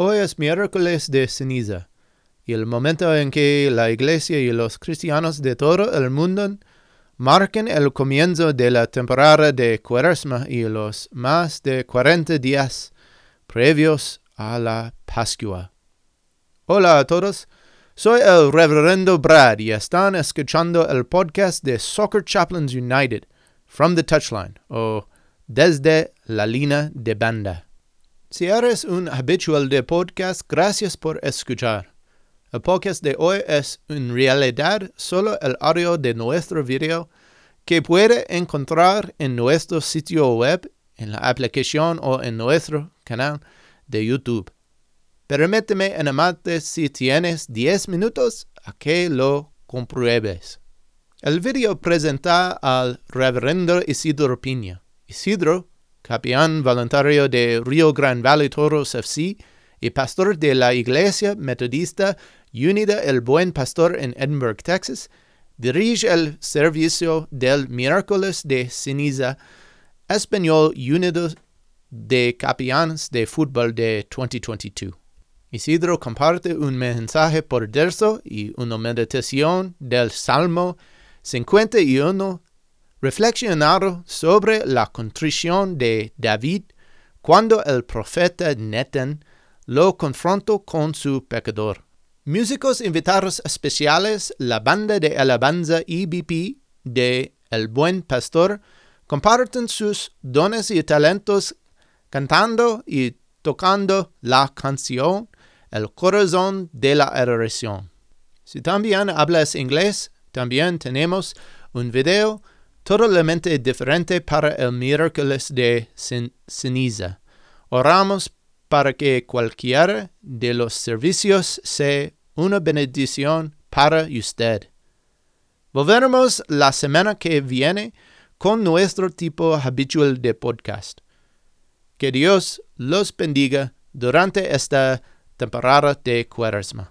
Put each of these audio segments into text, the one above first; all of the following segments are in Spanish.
Hoy es miércoles de ceniza y el momento en que la Iglesia y los cristianos de todo el mundo marquen el comienzo de la temporada de Cuaresma y los más de 40 días previos a la Pascua. Hola a todos, soy el Reverendo Brad y están escuchando el podcast de Soccer Chaplains United, From the Touchline, o Desde la Línea de Banda. Si eres un habitual de podcast, gracias por escuchar. El podcast de hoy es en realidad solo el audio de nuestro video que puede encontrar en nuestro sitio web, en la aplicación o en nuestro canal de YouTube. Permíteme animarte si tienes 10 minutos a que lo compruebes. El video presenta al reverendo Isidro Piña. Isidro capellán voluntario de Rio Grande Valley Toros FC y pastor de la Iglesia Metodista Unida el Buen Pastor en Edinburgh, Texas, dirige el servicio del miércoles de ceniza español unido de capellanes de fútbol de 2022. Isidro comparte un mensaje por verso y una meditación del Salmo 51 reflexionado sobre la contrición de David cuando el profeta Nathan lo confrontó con su pecador. Músicos invitados especiales, la banda de alabanza EBP de El Buen Pastor, comparten sus dones y talentos cantando y tocando la canción El corazón de la adoración. Si también hablas inglés, también tenemos un video totalmente diferente para el miércoles de ceniza. Oramos para que cualquiera de los servicios sea una bendición para usted. Volveremos la semana que viene con nuestro tipo habitual de podcast. Que Dios los bendiga durante esta temporada de cuaresma.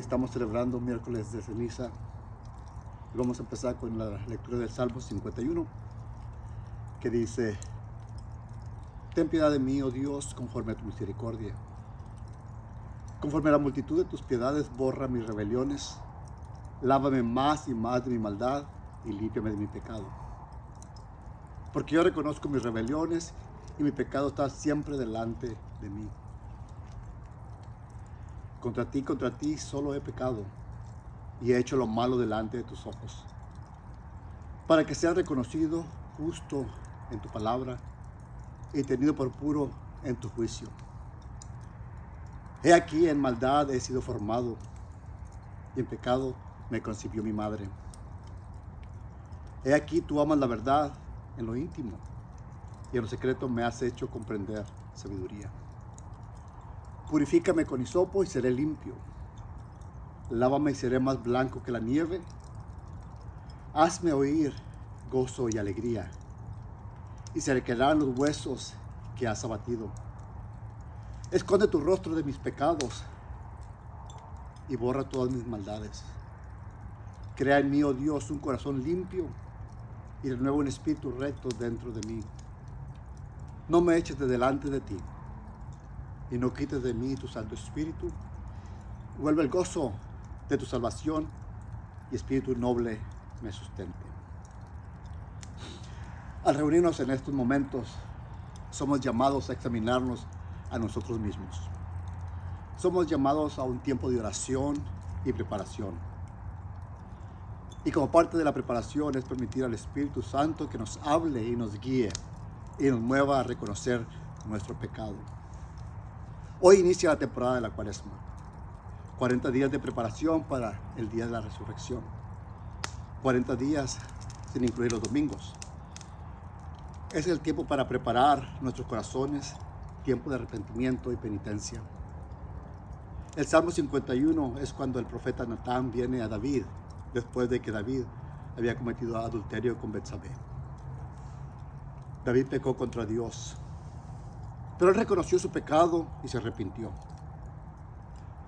Estamos celebrando miércoles de ceniza vamos a empezar con la lectura del Salmo 51 que dice, Ten piedad de mí, oh Dios, conforme a tu misericordia. Conforme a la multitud de tus piedades, borra mis rebeliones, lávame más y más de mi maldad y límpiame de mi pecado. Porque yo reconozco mis rebeliones y mi pecado está siempre delante de mí. Contra ti, contra ti solo he pecado y he hecho lo malo delante de tus ojos. Para que seas reconocido justo en tu palabra y tenido por puro en tu juicio. He aquí en maldad he sido formado y en pecado me concibió mi madre. He aquí tú amas la verdad en lo íntimo y en lo secreto me has hecho comprender sabiduría. Purifícame con hisopo y seré limpio. Lávame y seré más blanco que la nieve. Hazme oír gozo y alegría, y se quedarán los huesos que has abatido. Esconde tu rostro de mis pecados y borra todas mis maldades. Crea en mí, oh Dios, un corazón limpio y de nuevo un espíritu recto dentro de mí. No me eches de delante de ti y no quites de mí tu Santo Espíritu. Vuelve el gozo de tu salvación y Espíritu noble me sustente. Al reunirnos en estos momentos, somos llamados a examinarnos a nosotros mismos. Somos llamados a un tiempo de oración y preparación. Y como parte de la preparación es permitir al Espíritu Santo que nos hable y nos guíe y nos mueva a reconocer nuestro pecado. Hoy inicia la temporada de la cuaresma. 40 días de preparación para el día de la resurrección. 40 días sin incluir los domingos. Es el tiempo para preparar nuestros corazones, tiempo de arrepentimiento y penitencia. El Salmo 51 es cuando el profeta Natán viene a David después de que David había cometido adulterio con Betsabé. David pecó contra Dios, pero él reconoció su pecado y se arrepintió.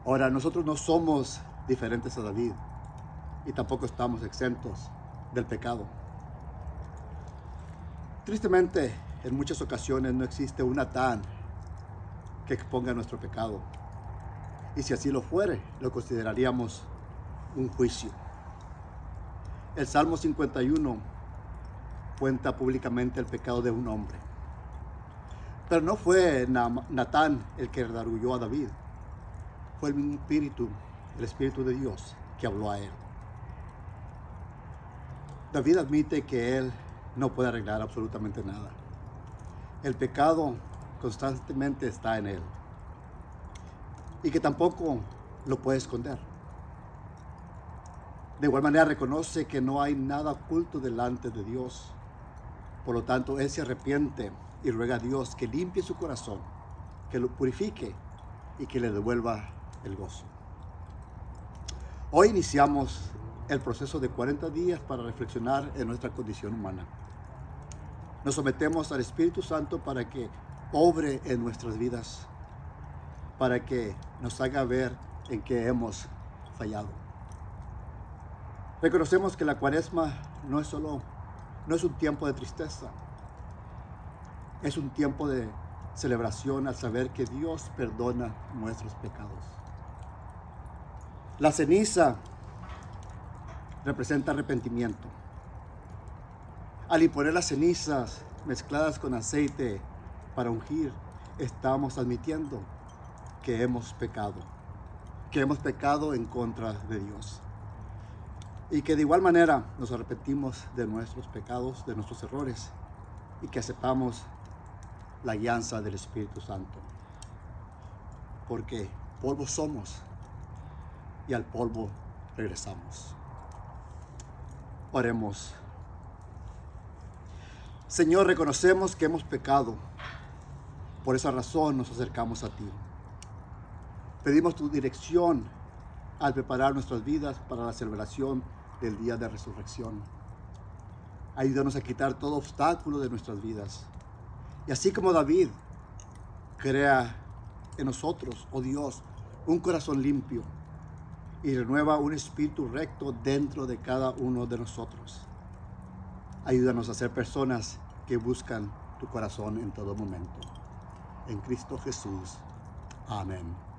Ahora, nosotros no somos diferentes a David y tampoco estamos exentos del pecado. Tristemente, en muchas ocasiones no existe un Natán que exponga nuestro pecado. Y si así lo fuere, lo consideraríamos un juicio. El Salmo 51 cuenta públicamente el pecado de un hombre. Pero no fue Natán el que redarguyó a David. Fue el mismo espíritu, el espíritu de Dios, que habló a él. David admite que él no puede arreglar absolutamente nada. El pecado constantemente está en él. Y que tampoco lo puede esconder. De igual manera reconoce que no hay nada oculto delante de Dios. Por lo tanto, él se arrepiente y ruega a Dios que limpie su corazón, que lo purifique y que le devuelva el gozo. Hoy iniciamos el proceso de 40 días para reflexionar en nuestra condición humana. Nos sometemos al Espíritu Santo para que obre en nuestras vidas, para que nos haga ver en qué hemos fallado. Reconocemos que la cuaresma no es solo, no es un tiempo de tristeza, es un tiempo de celebración al saber que Dios perdona nuestros pecados. La ceniza representa arrepentimiento. Al imponer las cenizas mezcladas con aceite para ungir, estamos admitiendo que hemos pecado, que hemos pecado en contra de Dios. Y que de igual manera nos arrepentimos de nuestros pecados, de nuestros errores, y que aceptamos la guianza del Espíritu Santo. Porque polvo somos y al polvo regresamos. Oremos. Señor, reconocemos que hemos pecado. Por esa razón nos acercamos a ti. Pedimos tu dirección al preparar nuestras vidas para la celebración del día de resurrección. Ayúdanos a quitar todo obstáculo de nuestras vidas. Y así como David, crea en nosotros, oh Dios, un corazón limpio y renueva un espíritu recto dentro de cada uno de nosotros. Ayúdanos a ser personas que buscan tu corazón en todo momento. En Cristo Jesús. Amén.